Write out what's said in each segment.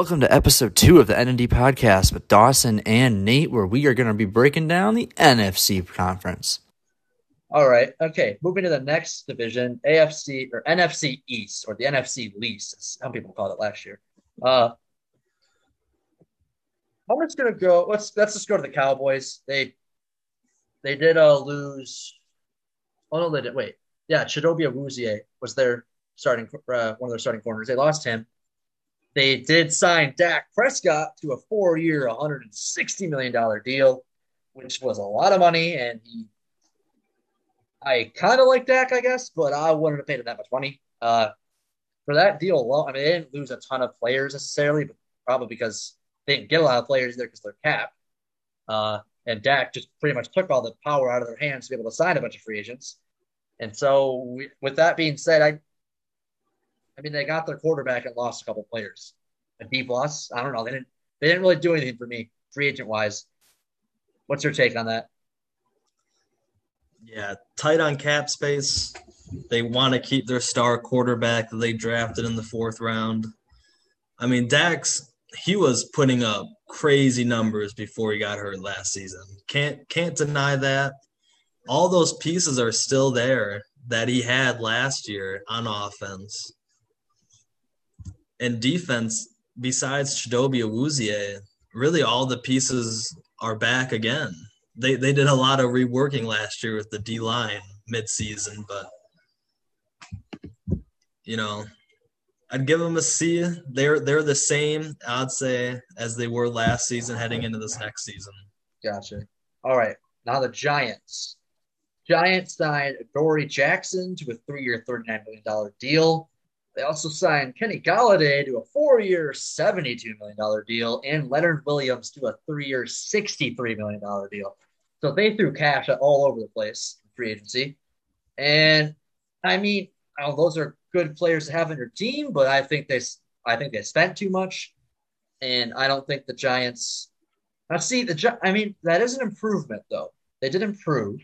Welcome to episode two of the NND podcast with Dawson and Nate, where we are going to be breaking down the NFC conference. All right. Okay. Moving to the next division, AFC or NFC East or the NFC least, as some people called it last year. Uh, I'm just gonna go. Let's let's just go to the Cowboys. They they did uh lose. Oh no, they did. Wait, yeah, Chidobe Awuzie was their starting uh, one of their starting corners. They lost him. They did sign Dak Prescott to a four-year, 160 million dollar deal, which was a lot of money, and he. I kind of like Dak, I guess, but I wouldn't have paid him that much money. Uh, for that deal alone, I mean, they didn't lose a ton of players necessarily, but probably because they didn't get a lot of players there because they're capped. Uh, and Dak just pretty much took all the power out of their hands to be able to sign a bunch of free agents. And so, we, with that being said, I I mean, they got their quarterback and lost a couple players. A deep loss. I don't know. They didn't. They didn't really do anything for me, free agent wise. What's your take on that? Yeah, tight on cap space. They want to keep their star quarterback that they drafted in the fourth round. I mean, Dax, he was putting up crazy numbers before he got hurt last season. Can't can't deny that. All those pieces are still there that he had last year on offense and defense, besides Chidobe Awuzie, really all the pieces are back again. They they did a lot of reworking last year with the D line midseason, but you know, I'd give them a C. They're they're the same, I'd say, as they were last season heading into this next season. Gotcha. All right. Now the Giants. Giants signed Dory Jackson to a three-year, $39 million deal. They also signed Kenny Golladay to a four-year, $72 million deal, and Leonard Williams to a three-year, $63 million deal. So they threw cash all over the place in free agency. And I mean, those are good players to have in your team, but I think they I think they spent too much. And I don't think the Giants now see the I mean, that is an improvement though. They did improve.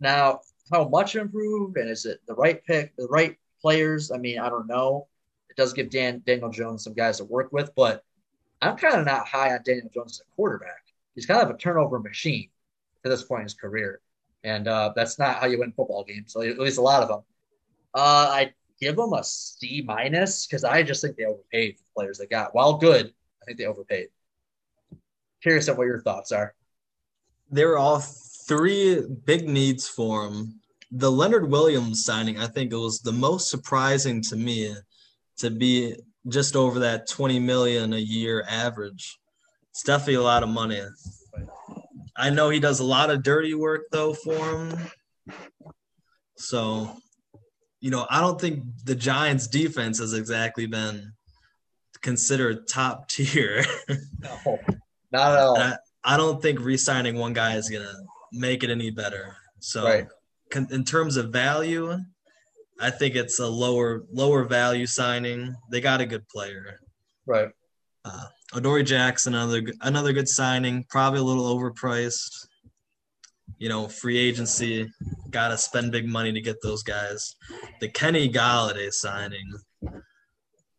Now, how much improved and is it the right pick, the right players. I mean, I don't know. It does give Dan Daniel Jones some guys to work with, but I'm kind of not high on Daniel Jones as a quarterback. He's kind of a turnover machine at this point in his career, and uh, that's not how you win football games. So at least a lot of them. Uh, I give them a C minus because I just think they overpaid for the players they got. While good, I think they overpaid. Curious on what your thoughts are. There are all three big needs for him the Leonard Williams signing, I think it was the most surprising to me to be just over that 20 million a year average. It's definitely a lot of money. I know he does a lot of dirty work though for him. So, you know, I don't think the Giants defense has exactly been considered top tier. no, not at all. I, I, don't think re-signing one guy is gonna make it any better. So right in terms of value, I think it's a lower lower value signing. They got a good player, right? Uh, Adoree Jackson, another another good signing. Probably a little overpriced. You know, free agency, got to spend big money to get those guys. The Kenny Golladay signing,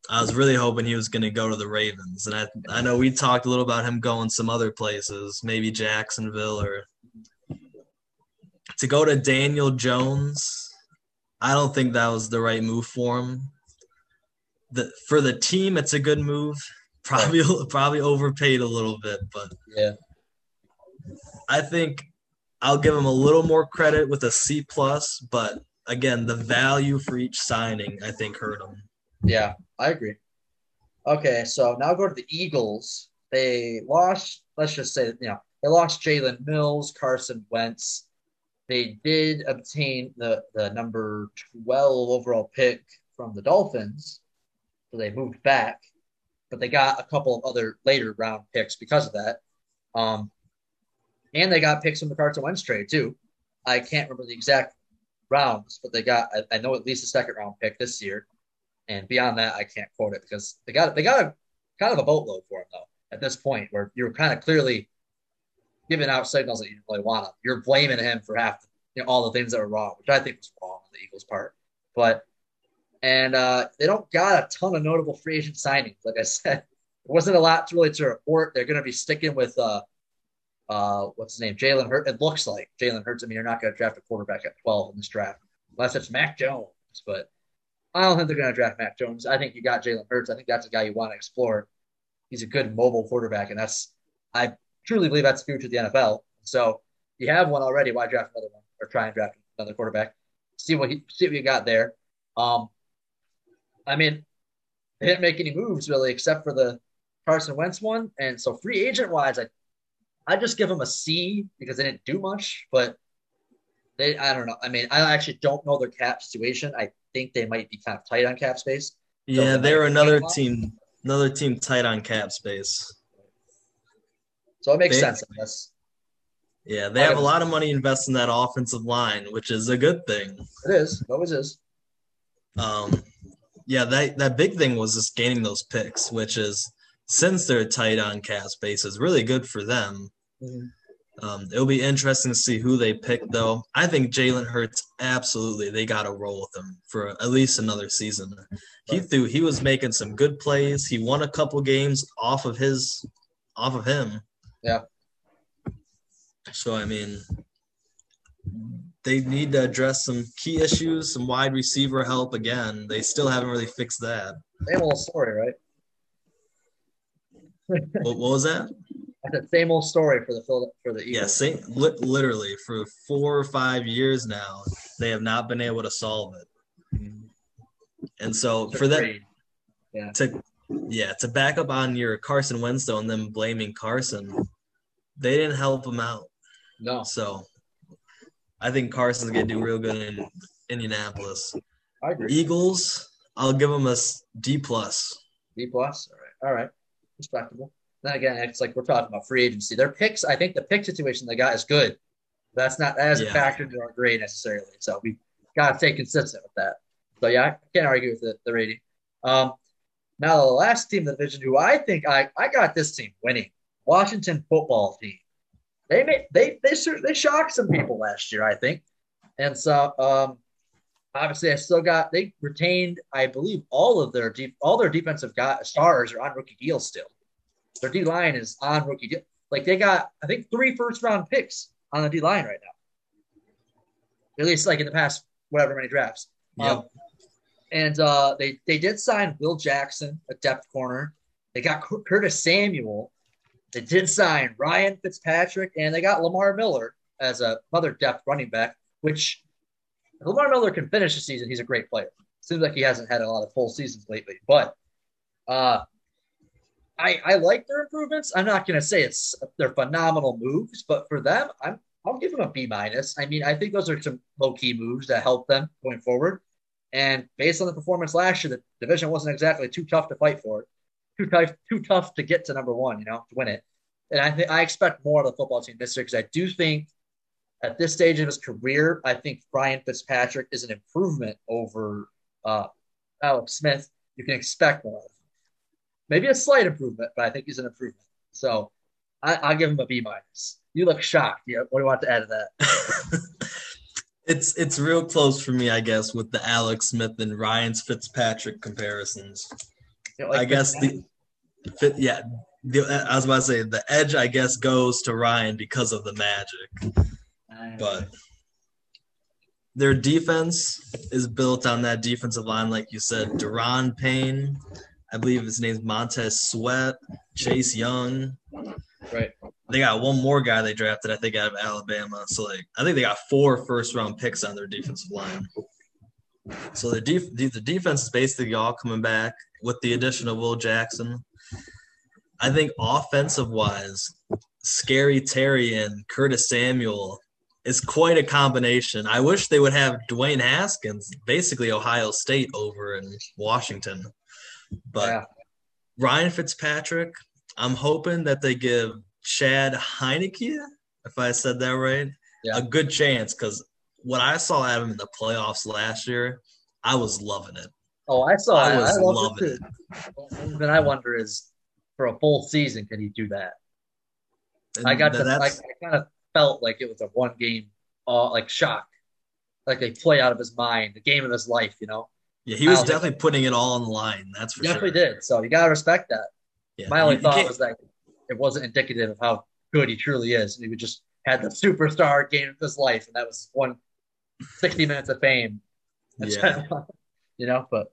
I was really hoping he was going to go to the Ravens, and I I know we talked a little about him going some other places, maybe Jacksonville or to go to Daniel Jones, I don't think that was the right move for him. The for the team, it's a good move. Probably probably overpaid a little bit, but yeah, I think I'll give him a little more credit with a C plus. But again, the value for each signing, I think, hurt him. Yeah, I agree. Okay, so now go to the Eagles. They lost. Let's just say, you know, they lost Jalen Mills, Carson Wentz. They did obtain the, the number 12 overall pick from the Dolphins. So they moved back, but they got a couple of other later round picks because of that. Um, and they got picks from the Carson Wentz trade too. I can't remember the exact rounds, but they got I, I know at least a second round pick this year. And beyond that, I can't quote it because they got they got a kind of a boatload for him though at this point where you're kind of clearly giving out signals that you didn't really want him. You're blaming him for half you know, all the things that were wrong, which I think was wrong on the Eagles' part. But and uh, they don't got a ton of notable free agent signings. Like I said, it wasn't a lot to really to report. They're going to be sticking with uh, uh, what's his name, Jalen Hurts. It looks like Jalen Hurts. I mean, you're not going to draft a quarterback at 12 in this draft unless it's Mac Jones. But I don't think they're going to draft Mac Jones. I think you got Jalen Hurts. I think that's a guy you want to explore. He's a good mobile quarterback, and that's I truly believe that's the future of the NFL. So you have one already. Why draft another one or try and draft another quarterback? See what he see what you got there. Um, I mean, they didn't make any moves really except for the Carson Wentz one, and so free agent wise, I I just give them a C because they didn't do much, but they I don't know. I mean, I actually don't know their cap situation. I think they might be kind of tight on cap space. Yeah, So they're they another team, another team tight on cap space. So it makes They- sense, I guess. Yeah, they have a lot of money invested in that offensive line, which is a good thing. It is. It always is. Um, yeah, that that big thing was just gaining those picks, which is since they're tight on cap space, is really good for them. Um, it'll be interesting to see who they pick, though. I think Jalen Hurts absolutely they got to roll with him for at least another season. He threw, he was making some good plays. He won a couple games off of his, off of him. Yeah. So I mean, they need to address some key issues, some wide receiver help again. They still haven't really fixed that. Same old story, right? What, what was that? I same old story for the for the Yeah, same, li- literally for four or five years now, they have not been able to solve it. And so for that, Agreed. to yeah, to back up on your Carson Wentz and then blaming Carson, they didn't help him out. No, So I think Carson's gonna do real good in Indianapolis. I agree. Eagles, I'll give them a D plus. D plus. All right. All right. Respectable. Then again, it's like we're talking about free agency. Their picks, I think the pick situation they got is good. That's not that hasn't Yeah. factored into our grade necessarily. So we gotta stay consistent with that. So yeah, I can't argue with the, the rating. Um now the last team in the division who I think I, I got this team winning. Washington football team. They made they they they shocked some people last year, I think. And so um obviously I still got they retained, I believe, all of their deep all their defensive got stars are on rookie deals still. Their D line is on rookie deal. Like they got, I think, three first round picks on the D line right now. At least like in the past whatever many drafts. Yep. Um, and uh, they they did sign Will Jackson, a depth corner. They got Cur- Curtis Samuel. They did sign Ryan Fitzpatrick, and they got Lamar Miller as a another depth running back. Which Lamar Miller can finish the season, he's a great player. Seems like he hasn't had a lot of full seasons lately, but uh, I I like their improvements. I'm not going to say it's they're phenomenal moves, but for them, I'm I'll give them a B minus. I mean, I think those are some low key moves that help them going forward. And based on the performance last year, the division wasn't exactly too tough to fight for, too tough too tough to get to number one, you know, to win it. And I think I expect more of the football team this year because I do think at this stage of his career, I think Brian Fitzpatrick is an improvement over uh, Alex Smith. You can expect more of. Maybe a slight improvement, but I think he's an improvement. So I, I'll give him a B minus. You look shocked. Yeah, what do you want to add to that? it's it's real close for me, I guess, with the Alex Smith and Ryan's Fitzpatrick comparisons. Like I guess the fit, yeah. The, I was about to say the edge, I guess, goes to Ryan because of the magic, but their defense is built on that defensive line, like you said. Daron Payne, I believe his name's Montez Sweat, Chase Young. right. They got one more guy they drafted, I think, out of Alabama. So like, I think they got four first round picks on their defensive line. So the def- the defense is basically all coming back with the addition of Will Jackson. I think offensive wise, Scary Terry and Curtis Samuel is quite a combination. I wish they would have Dwayne Haskins, basically Ohio State, over in Washington. But Yeah. Ryan Fitzpatrick, I'm hoping that they give Chad Heinicke, if I said that right, Yeah. a good chance because what I saw out of him in the playoffs last year, I was loving it. Oh, I saw. I it. was love loving it. Then I wonder is for a full season can he do that? And I got to. I, I kind of felt like it was a one game, uh, like shock, like a play out of his mind, the game of his life. You know, yeah, he was definitely putting it all on the line. That's for definitely sure. did. So you gotta respect that. Yeah, My only you- you thought can't- was that it wasn't indicative of how good he truly is. and He just had the superstar game of his life, and that was one 60 minutes of fame. That's Yeah. kind of- you know, but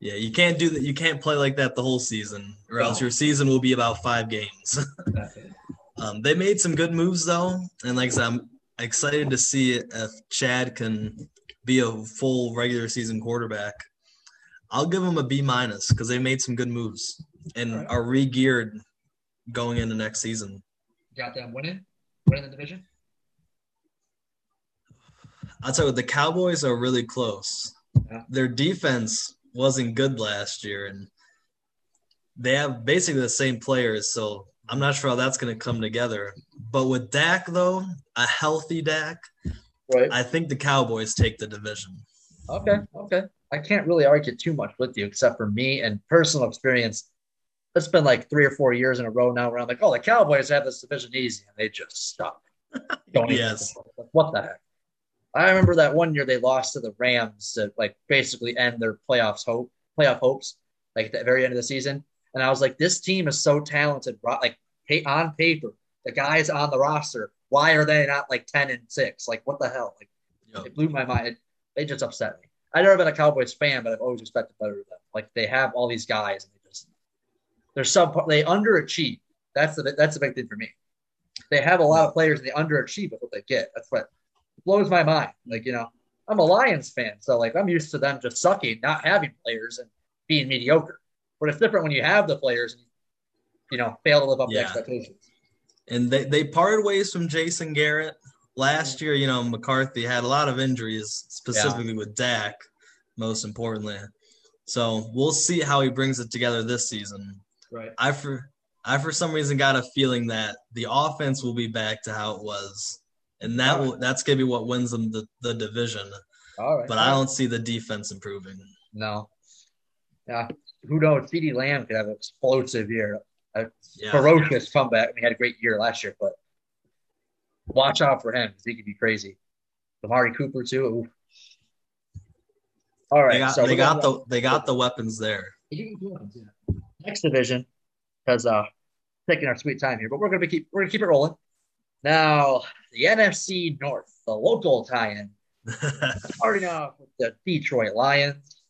Yeah, you can't do that. You can't play like that the whole season, or else your season will be about five games. um, they made some good moves though, and like I said, I'm excited to see if Chad can be a full regular season quarterback. I'll give him a B minus because they made some good moves and Alright. are re-geared going into next season. got them winning, winning the division. I'll tell you, the Cowboys are really close. Yeah. Their defense wasn't good last year, and they have basically the same players. So I'm not sure how that's going to come together. But with Dak, though, a healthy Dak, Right. I think the Cowboys take the division. Okay. Okay. I can't really argue too much with you, except for me and personal experience. It's been like three or four years in a row now where I'm like, oh, the Cowboys have this division easy, and they just stop. Don't even- Yes. What the heck? I remember that one year they lost to the Rams to like basically end their playoffs hope, playoff hopes, like at the very end of the season. And I was like, this team is so talented, like on paper, the guys on the roster. Why are they not like ten and six? Like what the hell? Like Yep. it blew my mind. It, they just upset me. I've never been a Cowboys fan, but I've always respected better of them. Like they have all these guys, and they just they're sub they underachieve. That's the that's the big thing for me. They have a lot of players, and they underachieve with what they get. That's what blows my mind. Like you know, I'm a Lions fan, so like I'm used to them just sucking, not having players, and being mediocre. But it's different when you have the players and you know fail to live up to expectations. And they, they parted ways from Jason Garrett. Last mm-hmm. year, you know, McCarthy had a lot of injuries, specifically with Dak, most importantly. So we'll see how he brings it together this season. Right. I for I for some reason got a feeling that the offense will be back to how it was, and that will that's gonna be what wins them the, the division. All right. But I don't see the defense improving. No. Yeah. Who knows? CeeDee Lamb could have an explosive year, a Yeah, ferocious comeback. I mean, he had a great year last year, but watch out for him because he could be crazy. Amari Cooper too. Oof. All right. they got so they got the they got the weapons there. next division because uh taking our sweet time here, but we're gonna be keep we're gonna keep it rolling. Now the NFC North, the local tie-in, starting off with the Detroit Lions.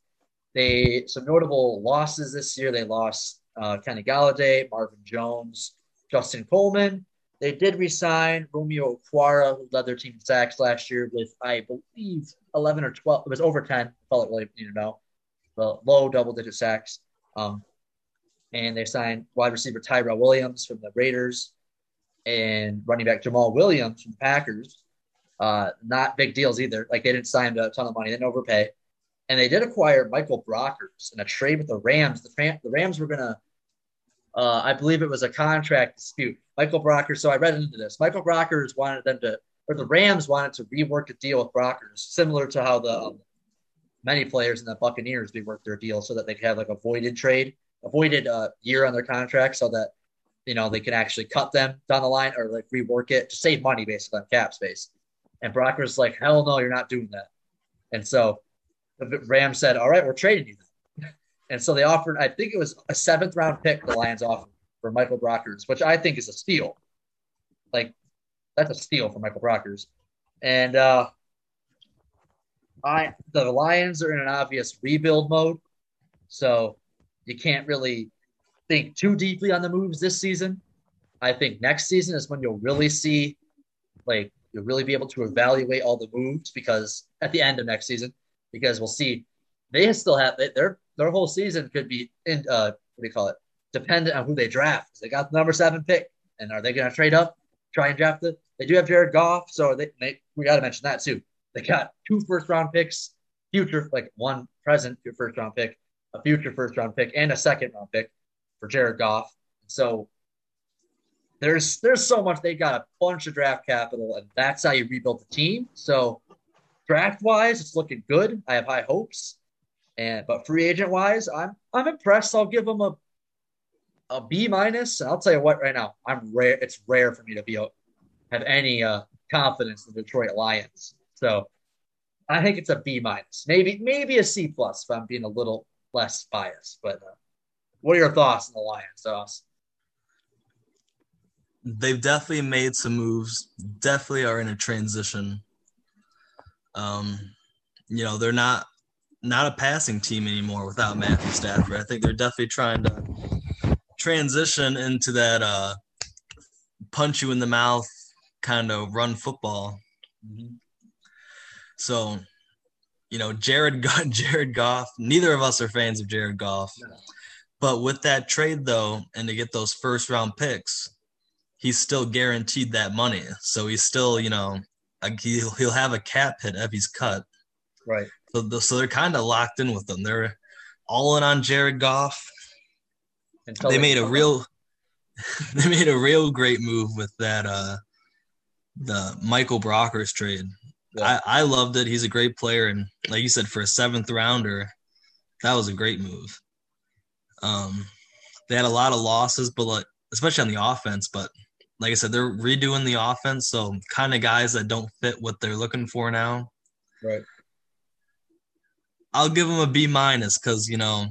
They some notable losses this year. They lost uh, Kenny Golladay, Marvin Jones, Justin Coleman. They did resign Romeo Okwara, who led their team in sacks last year with I believe eleven or twelve. It was over ten. That's all I really need to know. The low double-digit sacks. Um, and they signed wide receiver Tyrell Williams from the Raiders and running back Jamaal Williams from the Packers. Uh, not big deals either. Like they didn't sign him to a ton of money, they didn't overpay. And they did acquire Michael Brockers in a trade with the Rams. The, the Rams were gonna, uh, I believe it was a contract dispute. Michael Brockers. So I read into this. Michael Brockers wanted them to, or the Rams wanted to rework a deal with Brockers, similar to how the um, many players in the Buccaneers reworked their deal so that they could have like a voided trade, avoided a uh, year on their contract, so that you know they can actually cut them down the line or like rework it to save money basically on cap space. And Brock was like, "Hell no, you're not doing that." And so the Rams said, "All right, we're trading you." And so they offered, I think it was a seventh round pick the Lions offered for Michael Brockers, which I think is a steal. Like that's a steal for Michael Brockers. And uh I the Lions are in an obvious rebuild mode, so you can't really think too deeply on the moves this season. I think next season is when you'll really see, like, you'll really be able to evaluate all the moves because at the end of next season, because we'll see they still have their their whole season could be in uh what do you call it dependent on who they draft. They got the number seven pick, and are they going to trade up, try and draft it? They do have Jared Goff, so they, they we got to mention that too. They got two first round picks, future like one present first round pick, a future first round pick, and a second round pick for Jared Goff. So there's there's so much they got a bunch of draft capital, and that's how you rebuild the team. So draft wise, it's looking good. I have high hopes, and but free agent wise, I'm I'm impressed. I'll give them a a B minus. I'll tell you what, right now, I'm rare. It's rare for me to be have any uh, confidence in the Detroit Lions. So I think it's a B minus, maybe maybe a C plus if I'm being a little less biased. But uh, what are your thoughts on the Lions, Doss? they've definitely made some moves. Definitely are in a transition. Um, you know, they're not not a passing team anymore without Matthew Stafford. I think they're definitely trying to transition into that uh, punch you in the mouth kind of run football. Mm-hmm. So, you know, Jared Jared Goff. Neither of us are fans of Jared Goff, No. But with that trade though, and to get those first round picks, he's still guaranteed that money. So he's still, you know, he'll he'll have a cap hit if he's cut. Right. So, so they're kind of locked in with them. They're all in on Jared Goff. Until They made a real, they made a real great move with that uh, the Michael Brockers trade. Yeah. I, I loved it. He's a great player, and like you said, for a seventh rounder, that was a great move. Um, they had a lot of losses, but like, especially on the offense. But like I said, they're redoing the offense, so kind of guys that don't fit what they're looking for now. Right. I'll give them a B minus because you know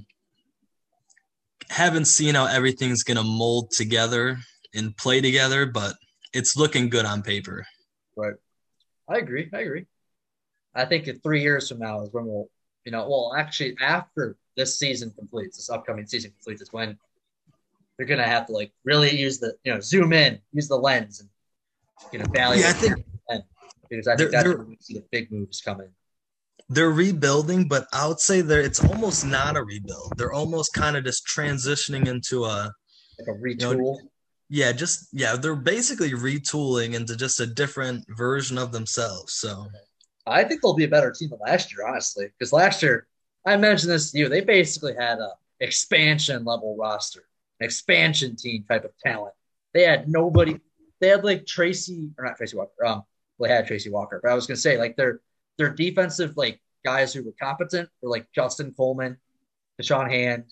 haven't seen how everything's gonna mold together and play together, but it's looking good on paper. Right. I agree. I agree. I think in three years from now is when we'll, you know, well, actually, after this season completes, this upcoming season completes, is when they're gonna have to like really use the, you know, zoom in, use the lens, and you know, value. Yeah, I think because I think that's they're- we see the big moves coming. they're rebuilding, but I would say they're it's almost not a rebuild. They're almost kind of just transitioning into a Like a know, retool. yeah, just yeah, they're basically retooling into just a different version of themselves. So I think they'll be a better team than last year, honestly. Because last year, I mentioned this to you, they basically had a expansion level roster, an expansion team type of talent. They had nobody. They had like Tracy or not Tracy Walker. Um, they had Tracy Walker, but I was gonna say like their their defensive like guys who were competent were like Justin Coleman, Da'Shawn Hand,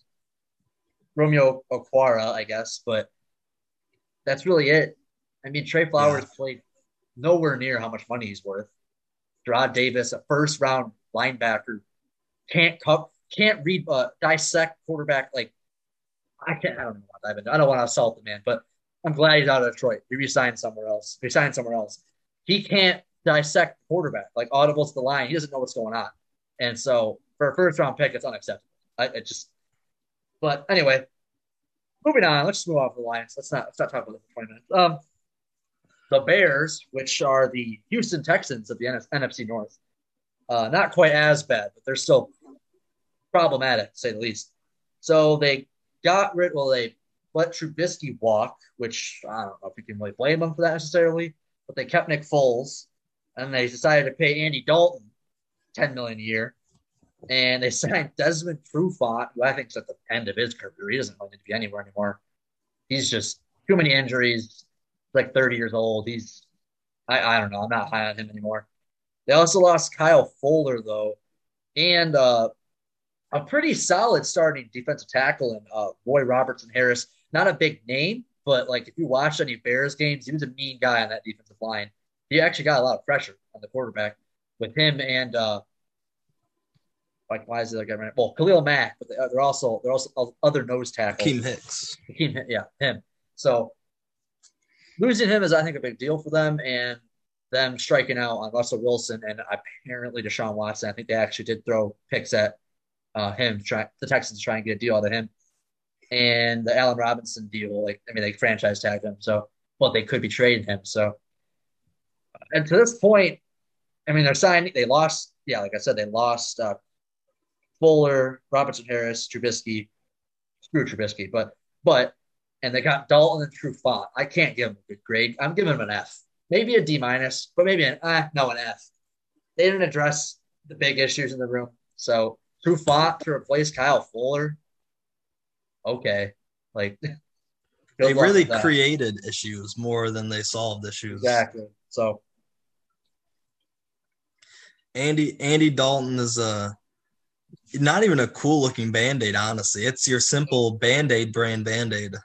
Romeo Okwara, I guess, but that's really it. I mean, Trey Flowers played nowhere near how much money he's worth. Jarrad Davis, a first round linebacker, can't can't read, uh, dissect quarterback. Like, I can't, I don't know I don't want to assault the man, but I'm glad he's out of Detroit. He resigned somewhere else. He signed somewhere else. He can't dissect quarterback, like audible to the line. He doesn't know what's going on. And so for a first round pick, it's unacceptable. I, it just, but anyway, moving on. Let's move to the Lions. Let's not, let's not talk about this for 20 minutes. Um, the Bears, which are the Houston Texans of the NF- NFC North, uh, not quite as bad, but they're still problematic, say the least. So they got rid. Well, they let Trubisky walk, which I don't know if you can really blame them for that necessarily. But they kept Nick Foles, and they decided to pay Andy Dalton ten million a year, and they signed Desmond Trufant, who I think is at the end of his career. He doesn't really need to be anywhere anymore. He's just too many injuries. Like thirty years old. He's I, I don't know. I'm not high on him anymore. They also lost Kyle Fuller though, and uh, a pretty solid starting defensive tackle in uh, Roy Robertson Harris. Not a big name, but like if you watched any Bears games, he was a mean guy on that defensive line. He actually got a lot of pressure on the quarterback with him and uh, like why is it like well Khalil Mack, but they're also they're also other nose tackles. Akiem Hicks. Hakeem, yeah, him. So losing him is, I think, a big deal for them, and them striking out on Russell Wilson and apparently Deshaun Watson. I think they actually did throw picks at uh, him, try the Texans try and get a deal out of him, and the Allen Robinson deal. Like, I mean, they franchise tagged him, so well, they could be trading him. So, and to this point, I mean, they're signing. They lost. Yeah, like I said, they lost uh, Fuller, Robinson Harris, Trubisky. Screw Trubisky, but but and they got Dalton and Trufant. I can't give them a good grade. I'm giving them an F, maybe a D minus, but maybe an ah, no, an F. They didn't address the big issues in the room. So Trufant to replace Kyle Fuller, okay, like They really created issues more than they solved issues. exactly. So Andy Andy Dalton is a not even a cool looking band-aid, honestly. It's your simple band-aid brand band-aid.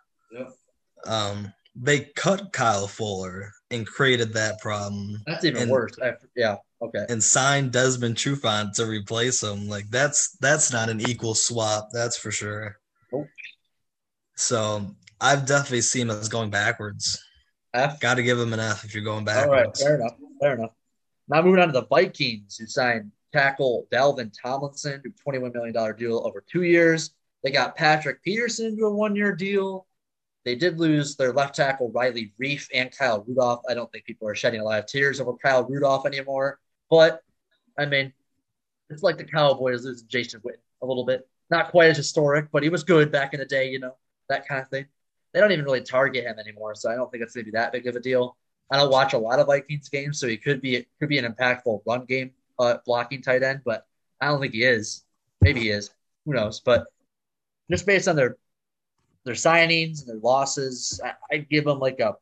Um they cut Kyle Fuller and created that problem that's even And- worse. I, yeah, okay. and signed Desmond Trufant to replace him. Like that's that's not an equal swap, that's for sure. Nope. So I've definitely seen us going backwards. F. Got to give him an F if you're going backwards. All right, fair enough. Fair enough. Now moving on to the Vikings, who signed tackle Dalvin Tomlinson to a $21 million deal over two years. They got Patrick Peterson to a one-year deal. They did lose their left tackle Riley Reiff and Kyle Rudolph. I don't think people are shedding a lot of tears over Kyle Rudolph anymore. But I mean, it's like the Cowboys losing Jason Witten a little bit. Not quite as historic, but he was good back in the day, you know, that kind of thing. They don't even really target him anymore, so I don't think it's gonna be that big of a deal. I don't watch a lot of Vikings games, so he could be could be an impactful run game uh, blocking tight end, but I don't think he is. Maybe he is. Who knows? But just based on their their signings and their losses, I, I'd give them like a.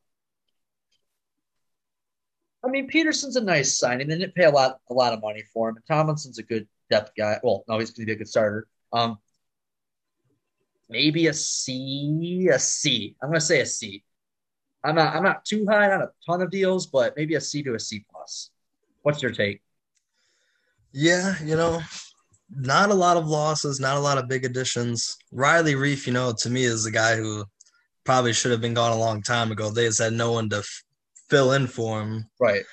I mean, Peterson's a nice signing. They didn't pay a lot a lot of money for him, and Tomlinson's a good depth guy. Well, no, he's going to be a good starter. Um, maybe a C, a C. I'm going to say a C. I'm not I'm not too high on a ton of deals, but maybe a C to a C plus. What's your take? Yeah, you know, not a lot of losses, not a lot of big additions. Riley Reiff, you know, to me is the guy who probably should have been gone a long time ago. They just had no one to f- fill in for him. Right.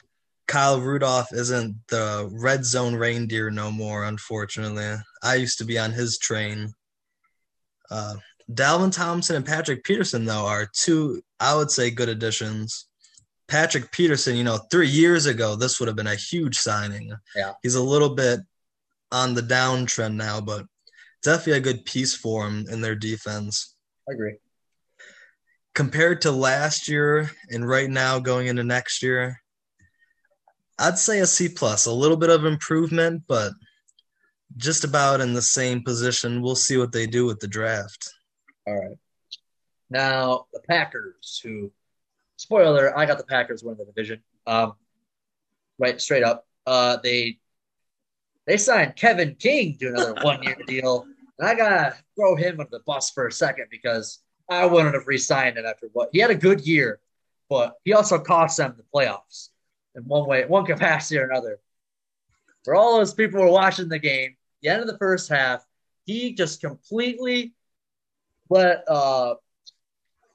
Kyle Rudolph isn't the red zone reindeer no more, unfortunately. I used to be on his train. Uh, Dalvin Thompson and Patrick Peterson, though, are two, I would say, good additions. Patrick Peterson, you know, three years ago, this would have been a huge signing. Yeah. He's a little bit on the downtrend now, but definitely a good piece for them in their defense. I agree. Compared to last year and right now going into next year, I'd say a C plus, a little bit of improvement, but just about in the same position. We'll see what they do with the draft. All right. Now the Packers, who spoiler, I got the Packers winning the division. Um, right, straight up. Uh, they they signed Kevin King to another one year deal, and I gotta throw him under the bus for a second because I wouldn't have re-signed it after what he had a good year, but he also cost them the playoffs in one way, one capacity or another. For all those people who were watching the game, the end of the first half, he just completely let uh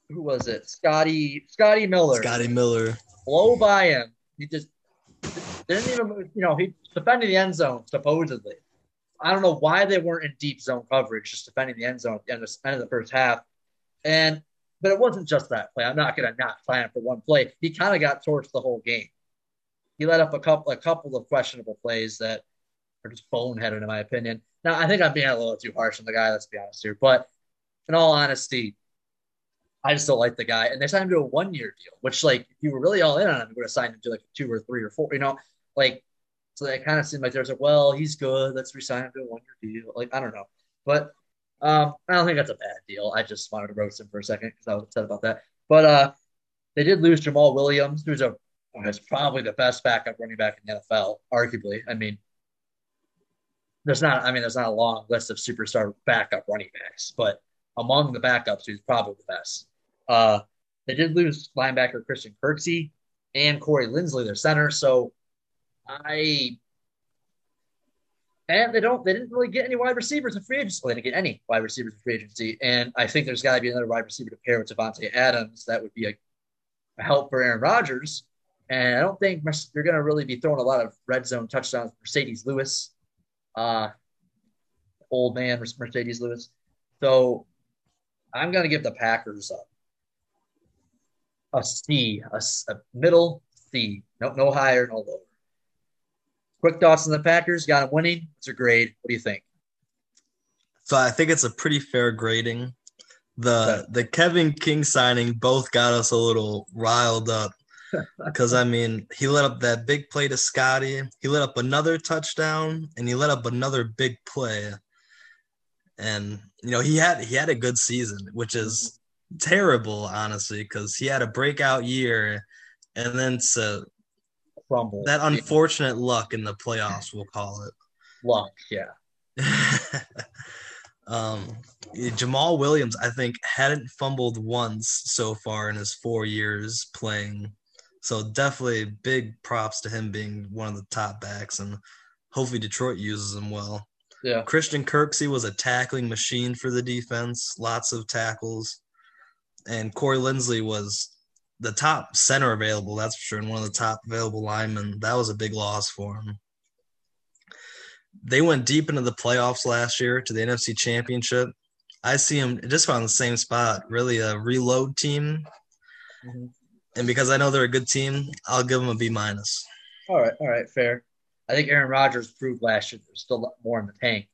who was it? Scotty Scotty Miller Scotty Miller. blow by him. He just didn't even you know, he defending the end zone supposedly. I don't know why they weren't in deep zone coverage, just defending the end zone at the end of, end of the first half. And but it wasn't just that play. I'm not gonna not him for one play. He kind of got torched the whole game. He let up a couple a couple of questionable plays that are just boneheaded in my opinion. Now I think I'm being a little too harsh on the guy, let's be honest here. But in all honesty, I just don't like the guy. And they signed him to a one year deal, which like if you were really all in on him, you would have signed him to like two or three or four, you know, like so it kind of seemed like there's like, well, he's good. Let's resign him to a one year deal. Like, I don't know. But um, I don't think that's a bad deal. I just wanted to roast him for a second because I was upset about that. But uh, they did lose Jamaal Williams, who's a who's probably the best backup running back in the NFL, arguably. I mean, there's not I mean, there's not a long list of superstar backup running backs, but among the backups, he's probably the best. Uh, they did lose linebacker Christian Kirksey and Corey Linsley, their center. So I and they don't they didn't really get any wide receivers in free agency. Well, they didn't get any wide receivers in free agency. And I think there's gotta be another wide receiver to pair with Davante Adams. That would be a, a help for Aaron Rodgers. And I don't think you're gonna really be throwing a lot of red zone touchdowns. Marcedes Lewis, uh old man Marcedes Lewis. So I'm gonna give the Packers a, a C, a, a middle C. No, no higher, no lower. Quick thoughts on the Packers. Got them winning. What's your grade? What do you think? So I think it's a pretty fair grading. The the Kevin King signing both got us a little riled up. Because I mean, he let up that big play to Scotty. He let up another touchdown, and he let up another big play. And you know, he had he had a good season, which is mm-hmm. terrible, honestly, because he had a breakout year, and then to Crumble. that unfortunate luck in the playoffs, we'll call it. luck, yeah. um, Jamaal Williams, I think, hadn't fumbled once so far in his four years playing. So definitely big props to him being one of the top backs, and hopefully Detroit uses him well. Yeah. Christian Kirksey was a tackling machine for the defense, lots of tackles, and Corey Linsley was the top center available, that's for sure, and one of the top available linemen. That was a big loss for him. They went deep into the playoffs last year to the NFC Championship. I see them just about on the same spot, really a reload team. Mm-hmm. And because I know they're a good team, I'll give them a B minus. All right, all right, fair. I think Aaron Rodgers proved last year there's still more in the tank.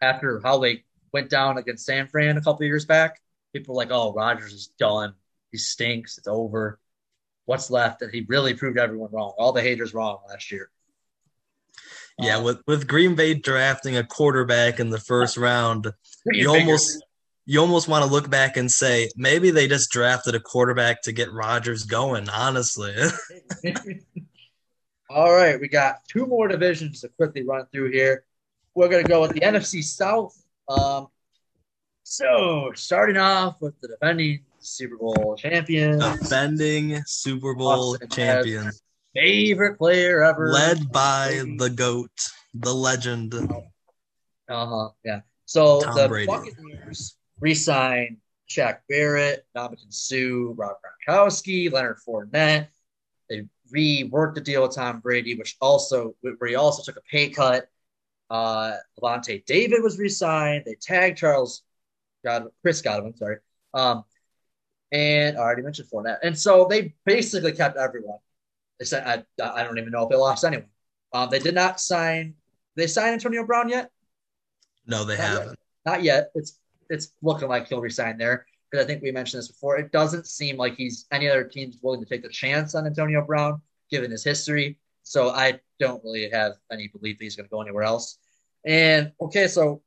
After how they went down against San Fran a couple years back, people were like, "Oh, Rodgers is done. He stinks. It's over. What's left?" And he really proved everyone wrong. All the haters wrong last year. Yeah, um, with with Green Bay drafting a quarterback in the first round, you almost you almost want to look back and say maybe they just drafted a quarterback to get Rodgers going. Honestly. All right, we got two more divisions to quickly run through here. We're gonna go with the NFC South. Um, so starting off with the defending Super Bowl champion, defending Super Bowl champion, favorite player ever, led by the goat, the legend. Uh huh. Yeah. So Tom the Brady. Buccaneers re-signed Shaq Barrett, Ndamukong Suh, Rob Gronkowski, Leonard Fournette. They reworked the deal with Tom Brady, which also where he also took a pay cut. Uh, Lavonte David was re-signed. They tagged Charles God Chris Godwin, sorry. Um, and I already mentioned Fournette. And so they basically kept everyone. They said I, I don't even know if they lost anyone. Um, they did not sign. They signed Antonio Brown yet? No, they not haven't. Yet. Not yet. It's it's looking like he'll resign there because I think we mentioned this before. It doesn't seem like he's any other team's willing to take the chance on Antonio Brown given his history. So I don't really have any belief that he's going to go anywhere else. And okay, so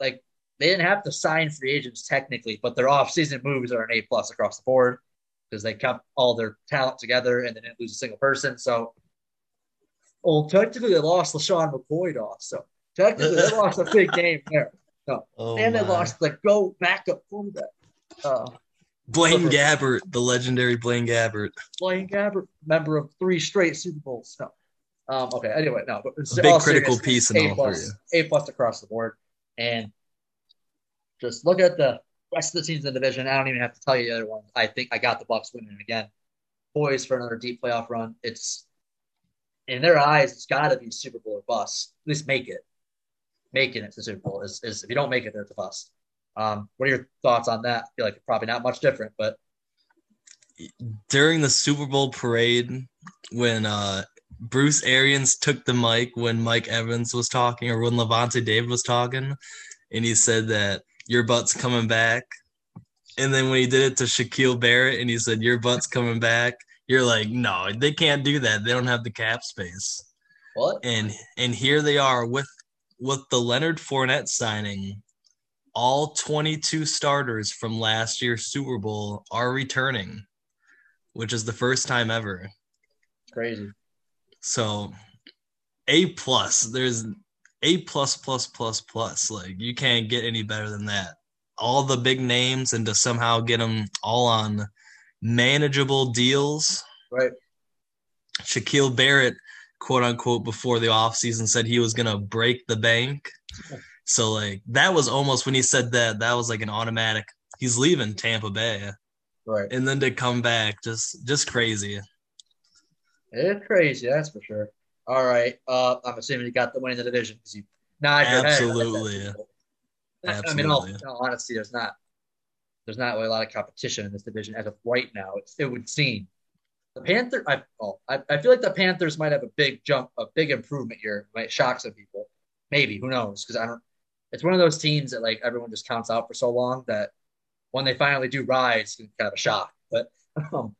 like they didn't have to sign free agents technically, but their offseason moves are an A plus across the board because they kept all their talent together and they didn't lose a single person. So, well, technically they lost LeSean McCoy off. So technically they lost a big game there. No. Oh and they lost the go backup quarterback. Uh, Blaine Gabbert, the legendary Blaine Gabbert. Blaine Gabbert, member of three straight Super Bowls. No. Um, okay, anyway, no, but a big critical piece in A plus, A plus across the board. And just look at the rest of the teams in the division. I don't even have to tell you the other ones. I think I got the Bucks winning again. Poised for another deep playoff run. It's in their eyes, it's got to be Super Bowl or bust. At least make it. Making it to Super Bowl is, is if you don't make it, it's a bust. Um, what are your thoughts on that? I feel like probably not much different, but during the Super Bowl parade, when uh, Bruce Arians took the mic when Mike Evans was talking, or when Lavonte David was talking, and he said that your butt's coming back. And then when he did it to Shaquille Barrett and he said, Your butt's coming back, you're like, No, they can't do that. They don't have the cap space. What? And and here they are with with the Leonard Fournette signing. All 22 starters from last year's Super Bowl are returning, which is the first time ever. Crazy. So, A plus. There's a plus plus plus plus. Like you can't get any better than that. All the big names and to somehow get them all on manageable deals. Right. Shaquille Barrett, quote unquote, before the offseason said he was gonna break the bank. So like that was almost when he said that, that was like an automatic he's leaving Tampa Bay. Right. And then to come back, just just crazy. It's crazy, that's for sure. All right. Uh, I'm assuming you got the win in the division because you nod Absolutely. Head. Absolutely. I mean, all, in all honesty, there's not there's not really a lot of competition in this division as of right now. It's, it would seem the Panther. I, oh, I I feel like the Panthers might have a big jump, a big improvement here. Might shock some people. Maybe who knows? Because I don't. It's one of those teams that like everyone just counts out for so long that when they finally do rise, it's kind of a shock. But um,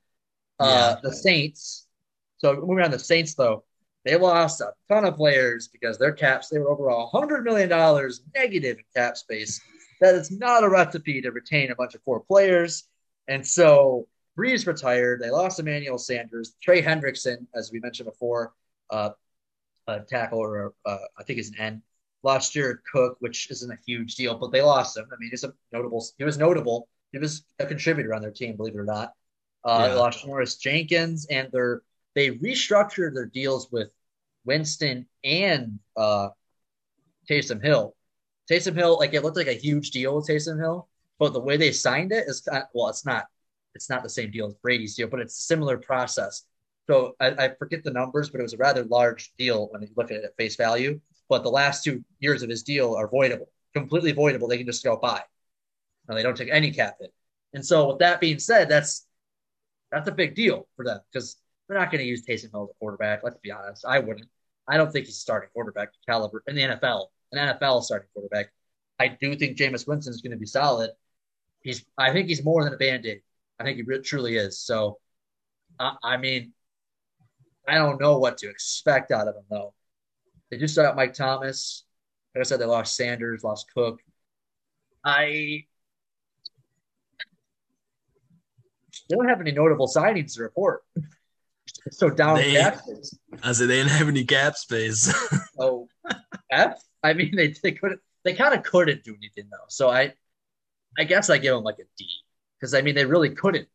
uh, yeah. the Saints. So moving on, the Saints though they lost a ton of players because their caps, they were over a $100 million negative in cap space. That is not a recipe to retain a bunch of core players. And so Brees retired. They lost Emmanuel Sanders, Trey Hendrickson, as we mentioned before, uh, a tackle or uh, I think is an end. Lost Jared Cook, which isn't a huge deal, but they lost him. I mean, he's a notable. He was notable. He was a contributor on their team, believe it or not. Uh, yeah. They lost Morris Jenkins, and their they restructured their deals with Winston and uh, Taysom Hill. Taysom Hill, like it looked like a huge deal with Taysom Hill, but the way they signed it is kind of, well, it's not. it's not the same deal as Brady's deal, but it's a similar process. So I, I forget the numbers, but it was a rather large deal when you look at it at face value. But the last two years of his deal are voidable, completely voidable. They can just go buy. And they don't take any cap hit. And so with that being said, that's that's a big deal for them because they're not going to use Taysom Hill as a quarterback. Let's be honest. I wouldn't. I don't think he's a starting quarterback caliber in the NFL. An NFL starting quarterback. I do think Jameis Winston is going to be solid. He's. I think he's more than a band aid. I think he really, truly is. So, uh, I mean, I don't know what to expect out of him though. They just start out Mike Thomas. Like I said, they lost Sanders, lost Cook. I they don't have any notable signings to report. so down They- cap space. I said they didn't have any cap space. So F. I mean, they they couldn't. They kind of couldn't do anything though. So I, I guess I give them like a D because I mean they really couldn't.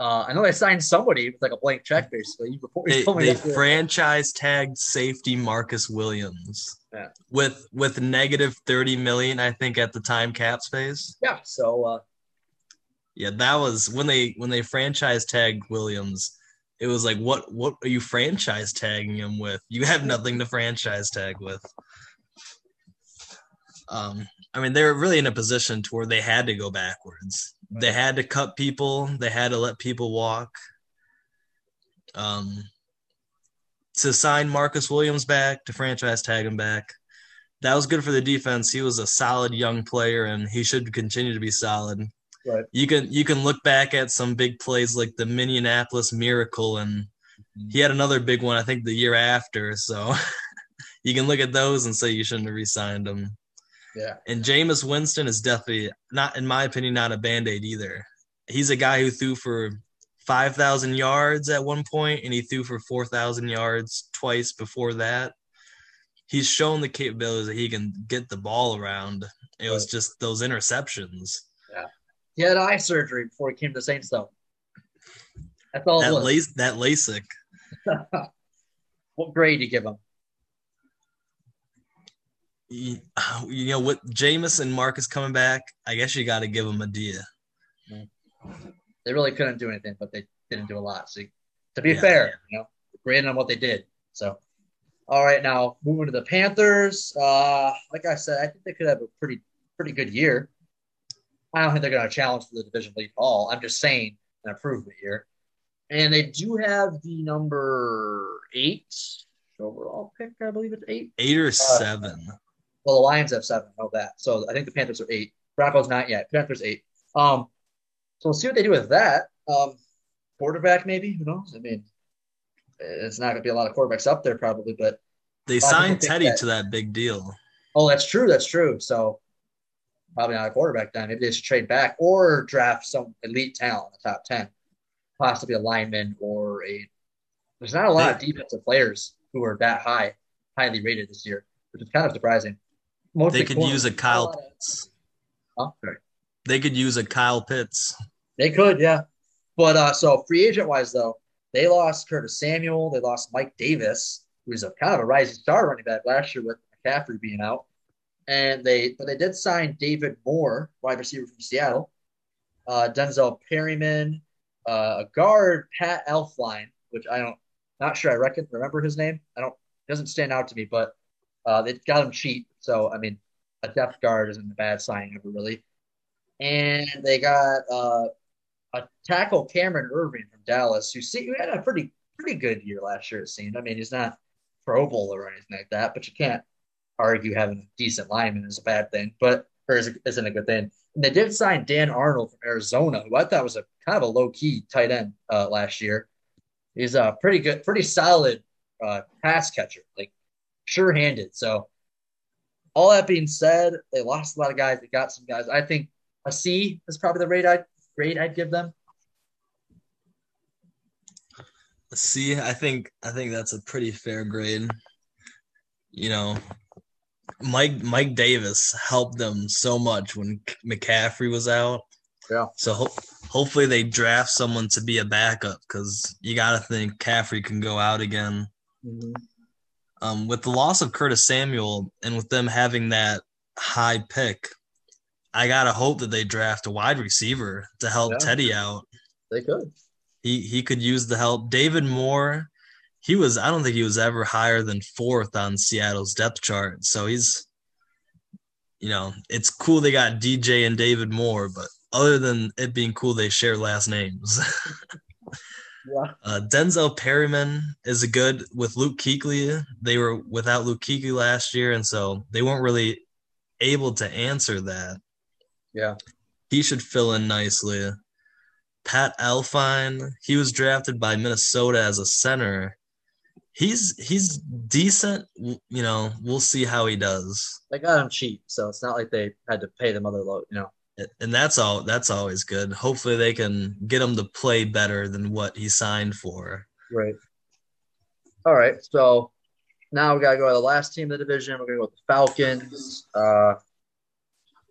Uh, I know they signed somebody with like a blank check basically. You they, they franchise tagged safety Marcus Williams Yeah. with with negative thirty million, I think, at the time cap space. yeah. So uh, Yeah, that was when they when they franchise tagged Williams. It was like, what what are you franchise tagging him with? You have nothing to franchise tag with. Um, I mean, they were really in a position to where they had to go backwards. They had to cut people. They had to let people walk. Um, to sign Marcus Williams back, to franchise tag him back, that was good for the defense. He was a solid young player, and he should continue to be solid. Right. You can you can look back at some big plays like the Minneapolis Miracle, and he had another big one I think the year after. So you can look at those and say you shouldn't have re-signed him. yeah. And Jameis Winston is definitely not, in my opinion, not a band aid either. He's a guy who threw for 5,000 yards at one point, and he threw for 4,000 yards twice before that. He's shown the capabilities that he can get the ball around. It was just those interceptions. He had eye surgery before he came to Saints, though. That's all That, lace, that LASIK. what grade do you give him? You you know, with Jameis and Marcus coming back, I guess you got to give him a D. They really couldn't do anything, but they didn't do a lot. So, to be Yeah. fair, you know, grading on what they did. So, all right, now moving to the Panthers. Uh, like I said, I think they could have a pretty pretty good year. I don't think they're going to challenge for the division lead at all. I'm just saying an improvement year. And they do have the number eight overall pick, I believe it's eight. Eight or seven. Well, the Lions have seven. Know that. So I think the Panthers are eight. Broncos not yet. Panthers eight. Um, so we'll see what they do with that. Um, quarterback maybe. Who knows? I mean, it's not going to be a lot of quarterbacks up there probably, but They signed Teddy that- to that big deal. oh, that's true. That's true. So probably not a quarterback then. Maybe they should trade back or draft some elite talent in the top ten, possibly a lineman or a. There's not a lot of defensive players who are that high, highly rated this year, which is kind of surprising. Mostly They could corners. use a Kyle Pitts. Huh? Sorry. They could use a Kyle Pitts. They could, yeah. But uh, so free agent wise, though, they lost Curtis Samuel. They lost Mike Davis, who's a kind of a rising star running back last year with McCaffrey being out. And they, but they did sign David Moore, wide receiver from Seattle, uh, Denzel Perryman, uh, a guard Pat Elflein, which I don't, not sure I reckon remember his name. I don't, doesn't stand out to me, but uh, they got him cheap. So I mean, a depth guard isn't a bad signing ever really. And they got uh, a tackle Cameron Erving from Dallas, who see who had a pretty pretty good year last year. It seemed. I mean, he's not Pro Bowler or anything like that, but you can't argue having a decent lineman is a bad thing, but or is, isn't a good thing. And they did sign Dan Arnold from Arizona, who I thought was a kind of a low key tight end uh, last year. He's a pretty good, pretty solid uh, pass catcher, like sure handed. So all that being said, they lost a lot of guys. They got some guys. I think a C is probably the rate I'd grade I'd give them. See, I think I think that's a pretty fair grade. You know, Mike Mike Davis helped them so much when McCaffrey was out. Yeah. So ho- hopefully they draft someone to be a backup because you got to think Caffrey can go out again. Um, with the loss of Curtis Samuel and with them having that high pick, I gotta hope that they draft a wide receiver to help Yeah. Teddy out. They could. He he could use the help. David Moore, he was I don't think he was ever higher than fourth on Seattle's depth chart. So he's you know, it's cool they got DJ and David Moore, but other than it being cool they share last names. Yeah. Uh, Denzel Perryman is a good with Luke Kuechly. They were without Luke Kuechly last year, and so they weren't really able to answer that. Yeah. He should fill in nicely. Pat Elflein, he was drafted by Minnesota as a center. He's he's decent. You know, we'll see how he does. They got him cheap, so it's not like they had to pay them other load. You know. And that's all. That's always good. Hopefully, they can get him to play better than what he signed for. Right. All right. So now we got to go to the last team in the division. We're going to go with the Falcons. Uh,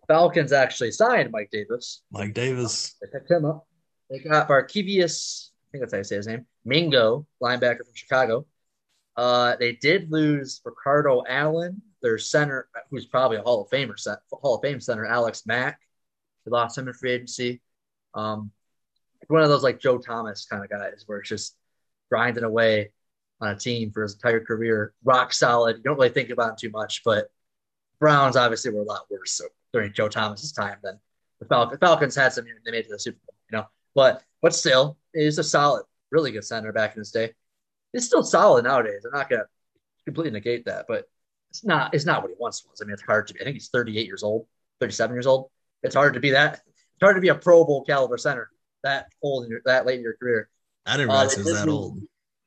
Falcons actually signed Mike Davis. Mike Davis. They picked him up. They got Barkevious, I think that's how you say his name, Mingo, linebacker from Chicago. Uh, they did lose Ricardo Allen, their center, who's probably a Hall of Famer, Hall of Fame center, Alex Mack. They lost him in free agency. Um, one of those like Joe Thomas kind of guys where it's just grinding away on a team for his entire career, rock solid. You don't really think about him too much, but Browns obviously were a lot worse so, during Joe Thomas's time than the Falcons. Falcons had some they made to the Super Bowl, you know. But but still, he's a solid, really good center back in his day. It's still solid nowadays. I'm not gonna completely negate that, but it's not it's not what he once was. I mean, it's hard to be. I think he's 38 years old, 37 years old. It's hard to be that. It's hard to be a Pro Bowl caliber center that old in your, that late in your career. I didn't realize uh, he was that old.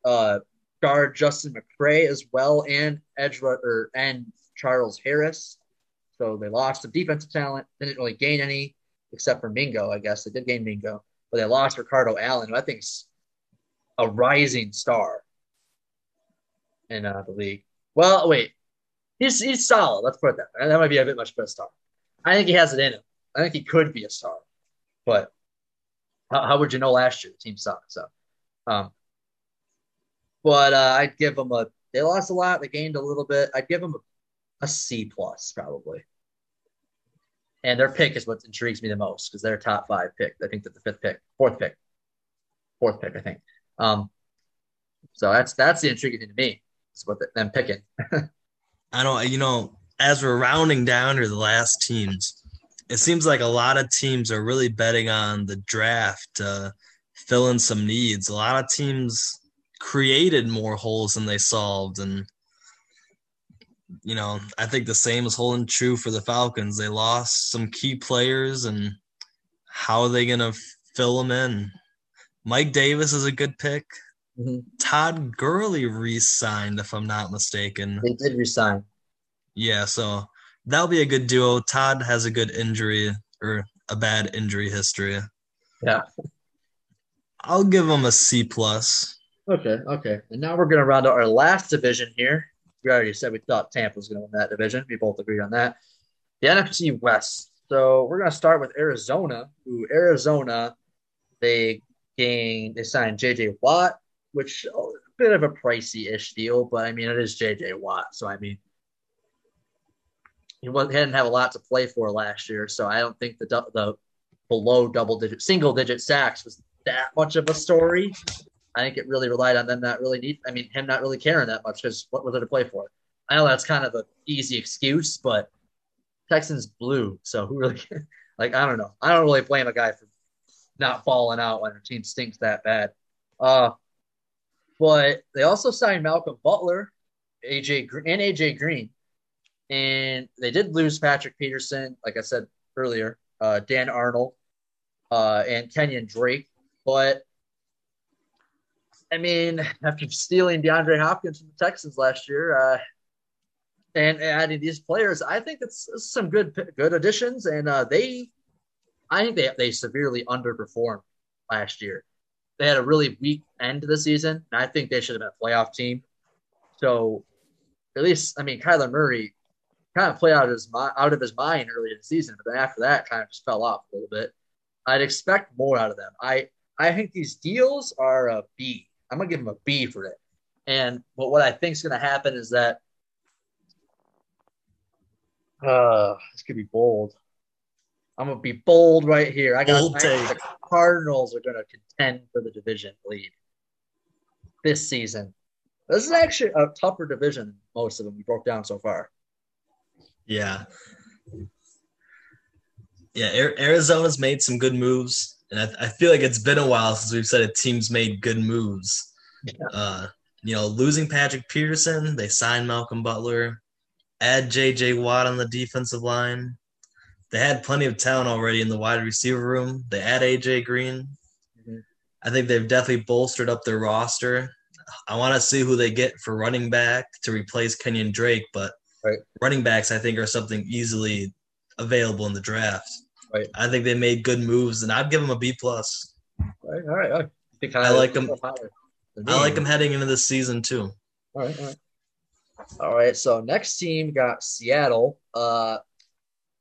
Uh, guard Justin McCray as well, and edge or and Charles Harris. So they lost some defensive talent. They Didn't really gain any except for Mingo. I guess they did gain Mingo, but they lost Ricardo Allen, who I think's a rising star in uh, the league. Well, wait, he's he's solid. Let's put it that. Way. That might be a bit much of a star. I think he has it in him. I think he could be a star, but how, how would you know last year? The team sucked. So, um, but uh, I'd give them a. They lost a lot. They gained a little bit. I'd give them a, a C plus probably. And their pick is what intrigues me the most because they're top five pick. I think that the fifth pick, fourth pick, fourth pick, I think. Um, so that's that's the intriguing thing to me. Is what them picking. I don't. You know, as we're rounding down to the last teams, it seems like a lot of teams are really betting on the draft to fill in some needs. A lot of teams created more holes than they solved. And, you know, I think the same is holding true for the Falcons. They lost some key players, and how are they going to fill them in? Mike Davis is a good pick. Mm-hmm. Todd Gurley re signed, if I'm not mistaken. They did resign. Yeah, so that'll be a good duo. Todd has a good injury or a bad injury history. Yeah. I'll give him a C plus. Okay, okay. And now we're gonna round out our last division here. We already said we thought Tampa was gonna win that division. We both agreed on that. The NFC West. So we're gonna start with Arizona, who Arizona they gained they signed JJ Watt, which a bit of a pricey-ish deal, but I mean it is JJ Watt. So I mean he didn't have a lot to play for last year, so I don't think the the below double digit, single digit sacks was that much of a story. I think it really relied on them not really need. I mean, him not really caring that much because what was there to play for? I know that's kind of an easy excuse, but Texans blew, so who really? like, I don't know. I don't really blame a guy for not falling out when their team stinks that bad. Uh, but they also signed Malcolm Butler, AJ and AJ Green and they did lose Patrick Peterson, like I said earlier, uh, Dan Arnold, uh, and Kenyan Drake. But I mean, after stealing DeAndre Hopkins from the Texans last year, uh, and adding these players, I think it's, some good good additions. And uh, they, I think they they severely underperformed last year. They had a really weak end to the season, and I think they should have been a playoff team. So, at least, I mean, Kyler Murray kind of played out of his out of his mind early in the season, but then after that, kind of just fell off a little bit. I'd expect more out of them. I I think these deals are a B. I'm gonna give them a B for it. And but what I think is gonna happen is that uh this could be bold. I'm gonna be bold right here. I got the Cardinals are gonna contend for the division lead this season. This is actually a tougher division than most of them we broke down so far. Yeah. Yeah, Arizona's made some good moves, and I, I feel like it's been a while since we've said a team's made good moves. Yeah. Uh, you know, losing Patrick Peterson, they signed Malcolm Butler, add J.J. Watt on the defensive line. They had plenty of talent already in the wide receiver room. They add A.J. Green. Mhm. I think they've definitely bolstered up their roster. I want to see who they get for running back to replace Kenyan Drake, but Right. running backs I think are something easily available in the draft. Right. I think they made good moves, and I'd give them a B plus. All right, all right. all right. I like them. I like them heading into this season too. All right, all right. All right. So next team got Seattle. Uh,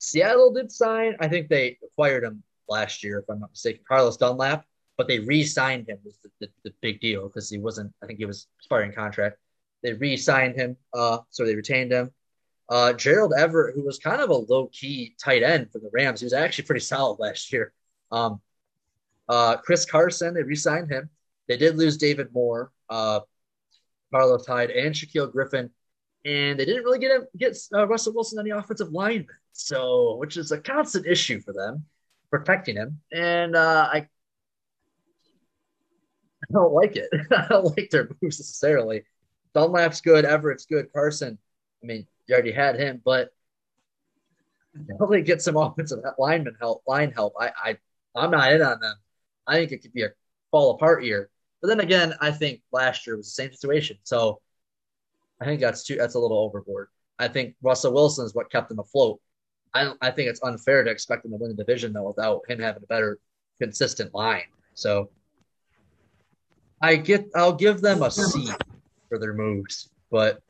Seattle did sign. I think they acquired him last year, if I'm not mistaken, Carlos Dunlap. But they re-signed him was the, the, the big deal because he wasn't. I think he was expiring contract. They re-signed him, uh, so they retained him. Uh, Gerald Everett, who was kind of a low-key tight end for the Rams, he was actually pretty solid last year. Um, uh, Chris Carson, they re-signed him. They did lose David Moore. Uh, Carlos Hyde and Shaquill Griffin, and they didn't really get him get uh, Russell Wilson on the offensive lineman, so which is a constant issue for them protecting him. And uh, I, I don't like it. I don't like their moves necessarily. Dunlap's good, Everett's good, Carson. I mean, you already had him, but probably get some offensive lineman help, line help. I, I, I'm not in on them. I think it could be a fall apart year. But then again, I think last year was the same situation. So I think that's too that's a little overboard. I think Russell Wilson is what kept them afloat. I I think it's unfair to expect them to win the division though without him having a better consistent line. So I get I'll give them a C for their moves, but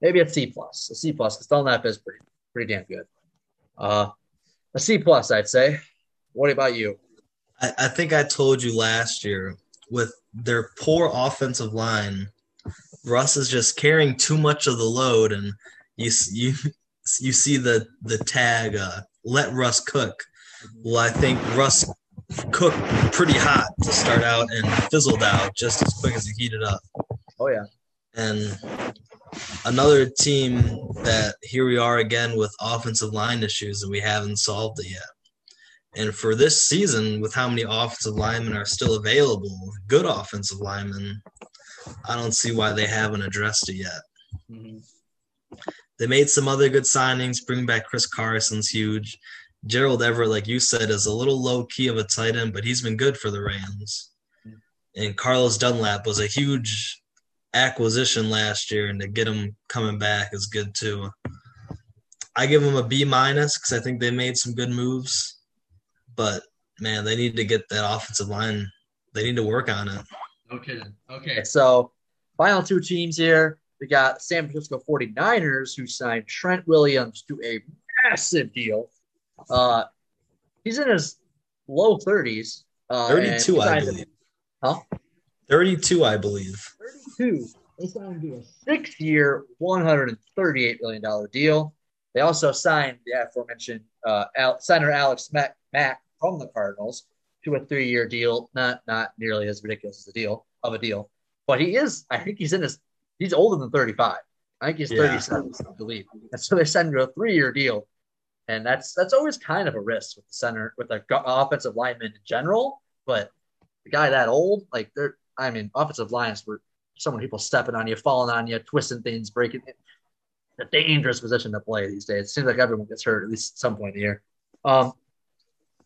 maybe a C plus. A C plus because Dunlap is pretty pretty damn good. Uh a C plus, I'd say. What about you? I, I think I told you last year with their poor offensive line, Russ is just carrying too much of the load, and you you you see the the tag uh, "Let Russ cook." Well, I think Russ cooked pretty hot to start out and fizzled out just as quick as he heated up. Oh yeah. And another team that here we are again with offensive line issues and we haven't solved it yet. And for this season, with how many offensive linemen are still available, good offensive linemen, I don't see why they haven't addressed it yet. Mm-hmm. They made some other good signings. Bring back Chris Carson's huge. Gerald Everett, like you said, is a little low key of a tight end, but he's been good for the Rams. And Carlos Dunlap was a huge acquisition last year, and to get him coming back is good too. I give him a B minus because I think they made some good moves, but man, they need to get that offensive line. They need to work on it. Okay. Okay. So, final two teams here. We got San Francisco 49ers who signed Trent Williams to a massive deal. Uh, he's in his low 30s. Uh, Thirty-two, I signed- believe. Huh? Thirty-two, I believe. 32. They signed him to a six year, $138 million deal. They also signed the aforementioned uh, Al- center Alex Mack, Mack from the Cardinals to a three year deal. Not not nearly as ridiculous as a deal of a deal, but he is. I think he's in his. He's older than 35. I think he's Yeah. 37, I believe. And so they signed him to a three year deal, and that's that's always kind of a risk with the center with the offensive lineman in general. But the guy that old, like they're, I mean, offensive lines were so many people stepping on you, falling on you, twisting things, breaking. It's a dangerous position to play these days. It seems like everyone gets hurt at least at some point in the year. Um,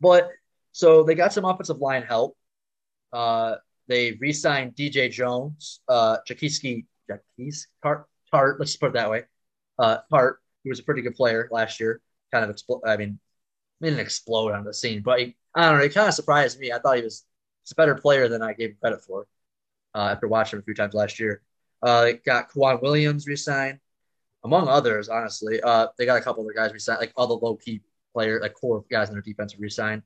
but so they got some offensive line help. Uh, they re-signed DJ Jones, uh, Jaquiski, Jakis, Tartt, Tartt. Let's put it that way. Uh, Tartt, who was a pretty good player last year, kind of explode. I mean, didn't explode on the scene, but he, I don't know. He kind of surprised me. I thought he was a better player than I gave him credit for uh, after watching him a few times last year. Uh, they got K'Waun Williams re-signed, among others. Honestly, uh, they got a couple other guys re-signed, like all the low key player, like core guys in their defense re-signed.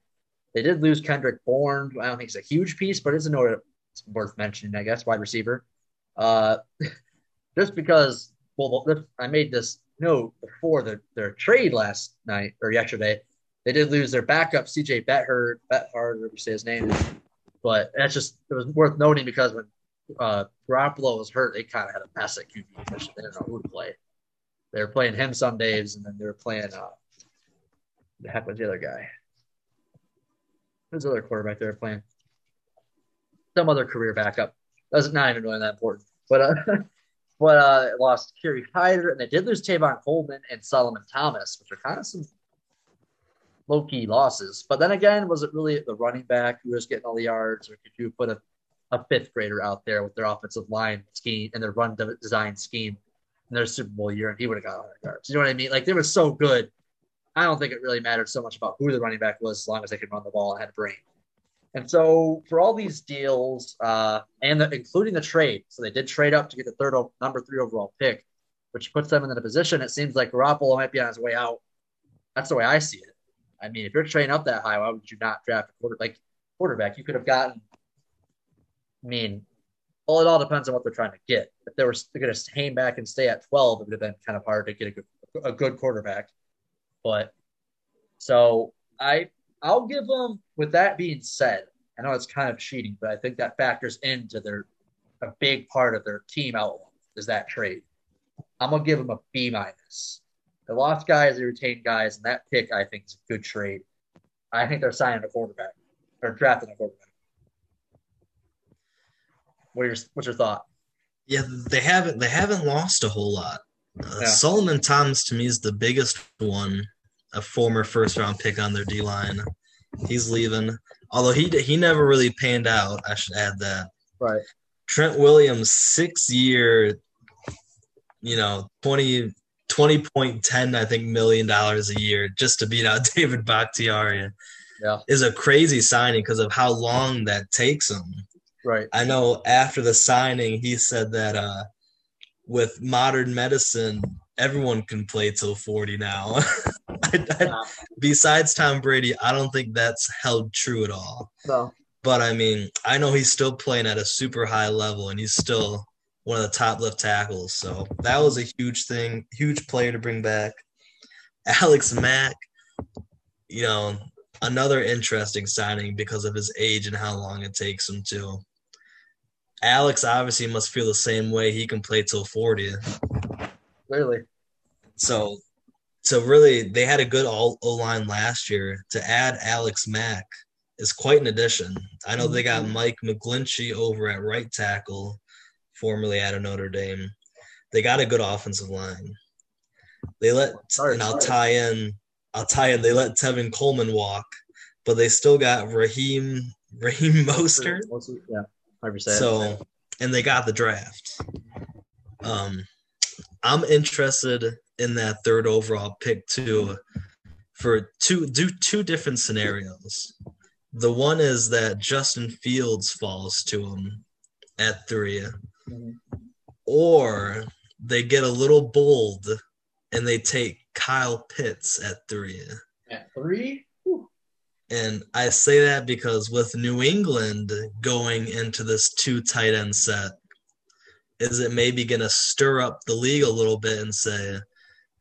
They did lose Kendrick Bourne. I don't think he's a huge piece, but it's a note it's worth mentioning, I guess. Wide receiver. Uh, just because, well, I made this note before the, their trade last night or yesterday. They did lose their backup, CJ Beathard, Beathard, whatever say his name is. But that's just it was worth noting because when uh, Garoppolo was hurt, they kind of had a mess at QB position. They didn't know who to play. They were playing him some days, and then they were playing uh, the heck was the other guy? Who's the other quarterback they were playing? Some other career backup. That's not even really that important. But uh, but uh, lost Kerry Hyder, and they did lose Tevin Coleman and Solomon Thomas, which are kind of some low key losses. But then again, was it really the running back who was getting all the yards, or could you put a, a fifth grader out there with their offensive line scheme and their run design scheme in their Super Bowl year, and he would have got 100 yards? You know what I mean? Like they were so good. I don't think it really mattered so much about who the running back was, as long as they could run the ball and had a brain. And so for all these deals, uh, and the, including the trade, so they did trade up to get the third number three overall pick, which puts them in a position. It seems like Garoppolo might be on his way out. That's the way I see it. I mean, if you're trading up that high, why would you not draft a quarter like quarterback? You could have gotten. I mean, well, it all depends on what they're trying to get. If they were going to hang back and stay at 12, it would have been kind of hard to get a good, a good quarterback. But so I I'll give them. With that being said, I know it's kind of cheating, but I think that factors into their a big part of their team outlook is that trade. I'm gonna give them a B minus. They lost guys, they retained guys, and that pick I think is a good trade. I think they're signing a quarterback or drafting a quarterback. What your, what's your thought? Yeah, they haven't they haven't lost a whole lot. Uh, yeah. Solomon Thomas to me is the biggest one, a former first round pick on their D line. He's leaving, although he he never really panned out. I should add that. Right. Trent Williams, six year, you know, 20, 20.10, I think, million dollars a year just to beat out David Bakhtiari. Yeah. Is a crazy signing because of how long that takes him. Right. I know after the signing, he said that uh, with modern medicine, everyone can play till 40 now. I, I, besides Tom Brady, I don't think that's held true at all. No. But I mean, I know he's still playing at a super high level and he's still one of the top left tackles. So that was a huge thing, huge player to bring back. Alex Mack, you know, another interesting signing because of his age and how long it takes him to. Alex obviously must feel the same way. He can play till 40. Clearly. So, so really, they had a good all O line last year. To add Alex Mack is quite an addition. I know they got mm-hmm. Mike McGlinchey over at right tackle, formerly out of Notre Dame. They got a good offensive line. They let, sorry, and I'll tie in, I'll tie in. They let Tevin Coleman walk, but they still got Raheem Raheem Mostert. Yeah so, and they got the draft. Um, I'm interested in that third overall pick too, for two do two different scenarios. The one is that Justin Fields falls to him at 3 mm-hmm. or they get a little bold and they take Kyle Pitts at three. At three? And I say that because with New England going into this two tight end set, is it maybe going to stir up the league a little bit and say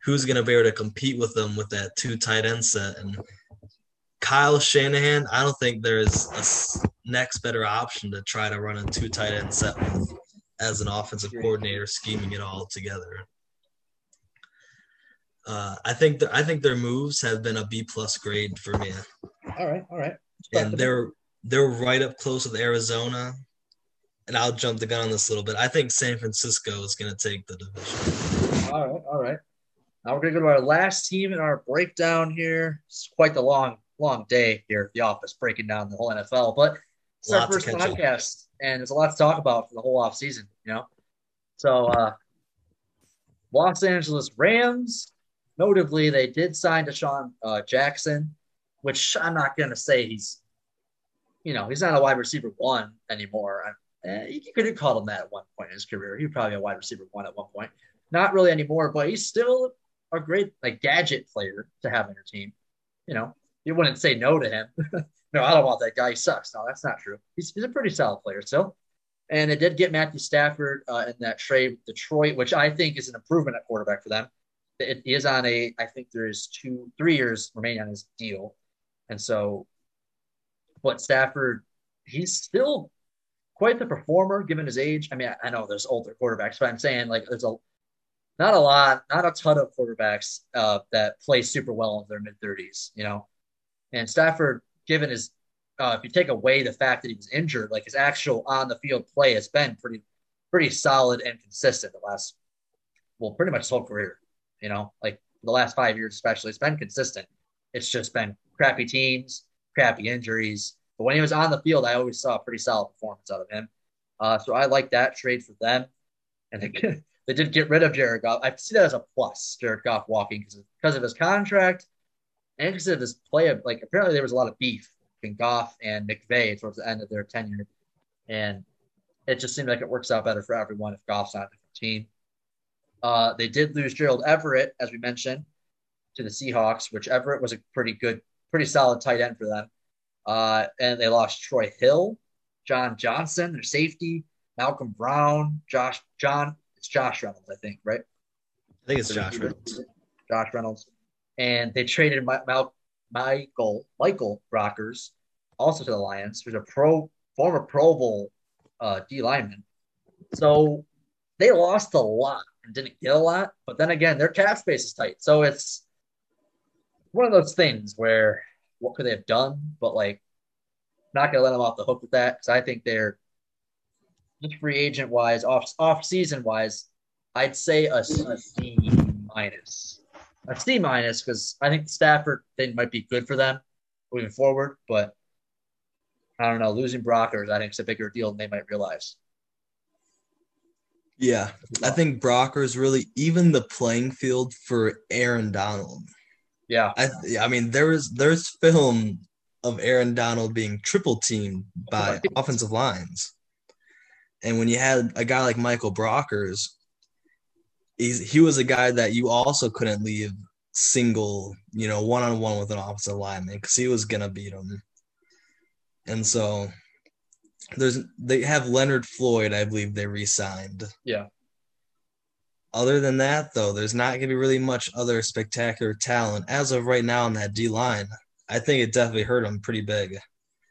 who's going to be able to compete with them with that two tight end set? And Kyle Shanahan, I don't think there's a next better option to try to run a two tight end set with as an offensive coordinator scheming it all together. Uh, I think th- I think their moves have been a B plus grade for me. All right, all right. And they're they're right up close with Arizona. And I'll jump the gun on this a little bit. I think San Francisco is going to take the division. All right, all right. Now we're going to go to our last team in our breakdown here. It's quite the long, long day here at the office breaking down the whole NFL, but it's our first podcast, and there's a lot to talk about for the whole off season. You know, so uh, Los Angeles Rams Notably, they did sign DeSean uh, Jackson, which I'm not going to say he's, you know, he's not a wide receiver one anymore. Eh, you could have called him that at one point in his career. He was probably a wide receiver one at one point. Not really anymore, but he's still a great like gadget player to have on your team. You know, you wouldn't say no to him. no, I don't want that guy. He sucks. No, that's not true. He's, he's a pretty solid player still. And it did get Matthew Stafford uh, in that trade with Detroit, which I think is an improvement at quarterback for them. it is on a. I think there is two, three years remaining on his deal, and so, but Stafford, he's still quite the performer given his age. I mean, I, I know there's older quarterbacks, but I'm saying like there's a not a lot, not a ton of quarterbacks uh, that play super well in their mid 30s, you know. And Stafford, given his, uh, if you take away the fact that he was injured, like his actual on the field play has been pretty, pretty solid and consistent the last, well, pretty much his whole career, you know, like the last five years especially, it's been consistent. It's just been crappy teams, crappy injuries. But when he was on the field, I always saw a pretty solid performance out of him. Uh, so I like that trade for them. And they, they did get rid of Jared Goff. I see that as a plus, Jared Goff walking because of, his contract and because of his play. Of, like apparently there was a lot of beef between Goff and McVay towards the end of their tenure, and it just seemed like it works out better for everyone if Goff's on a different team. Uh, they did lose Gerald Everett, as we mentioned, to the Seahawks, which Everett was a pretty good, pretty solid tight end for them. Uh, and they lost Troy Hill, John Johnson, their safety, Malcolm Brown, Josh John it's Josh Reynolds, I think, right? I think it's Josh Reynolds. Josh Reynolds. And they traded My- My- Michael Michael Brockers also to the Lions, who's a pro former Pro Bowl uh, D lineman. So they lost a lot and didn't get a lot, but then again, their cap space is tight. So it's one of those things where what could they have done? But like, not gonna let them off the hook with that because I think they're just free agent wise, off off season wise, I'd say a, a C minus, a C minus because I think the Stafford thing might be good for them moving forward, but I don't know. Losing Brockers, I think, is a bigger deal than they might realize. Yeah, I think Brockers really even the playing field for Aaron Donald. Yeah, I I mean there's there's film of Aaron Donald being triple teamed by offensive lines. And when you had a guy like Michael Brockers, he's he was a guy that you also couldn't leave single, you know, one on one with an offensive lineman because he was gonna beat him. And so there's they have Leonard Floyd, I believe they re-signed. yeah, Other than that, though, there's not going to be really much other spectacular talent as of right now on that D line. I think it definitely hurt them pretty big.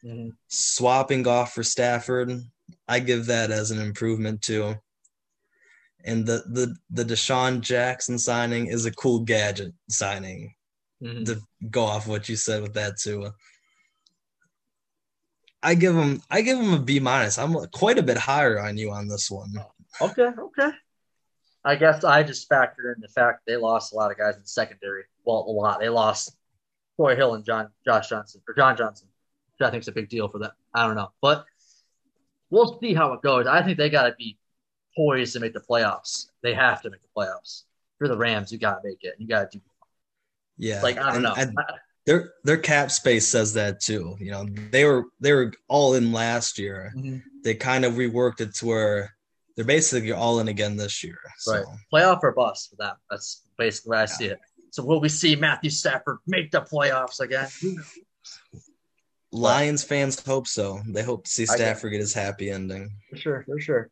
Mhm. Swapping off for Stafford, I give that as an improvement too. And the the the DeSean Jackson signing is a cool gadget signing Mhm. to go off what you said with that too. I give him I give him a B minus. I'm quite a bit higher on you on this one. Okay, okay. I guess I just factored in the fact they lost a lot of guys in secondary. Well, a lot. They lost Troy Hill and John Josh Johnson or John Johnson, which I think is a big deal for them. I don't know, but we'll see how it goes. I think they got to be poised to make the playoffs. They have to make the playoffs. For the Rams, you got to make it. You got to do Yeah. like I don't know. I- their their cap space says that too. You know, they were they were all in last year. Mhm. They kind of reworked it to where they're basically all in again this year. So Right. Playoff or bust for them. That's basically where I see it. So will we see Matthew Stafford make the playoffs again? Lions fans hope so. They hope to see Stafford get his happy ending. For sure, for sure.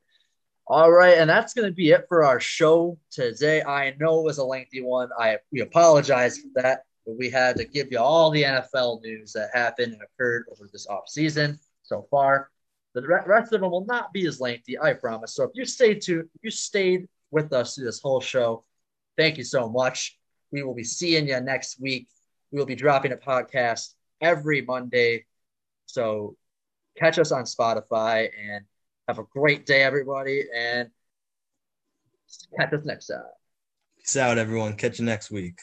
All right, and that's going to be it for our show today. I know it was a lengthy one. I we apologize for that, but we had to give you all the NFL news that happened and occurred over this off season so far. The rest of them will not be as lengthy, I promise. So if you stayed tuned, if you stayed with us through this whole show, thank you so much. We will be seeing you next week. We will be dropping a podcast every Monday. So catch us on Spotify and have a great day, everybody, and catch us next time. Peace out, everyone. Catch you next week.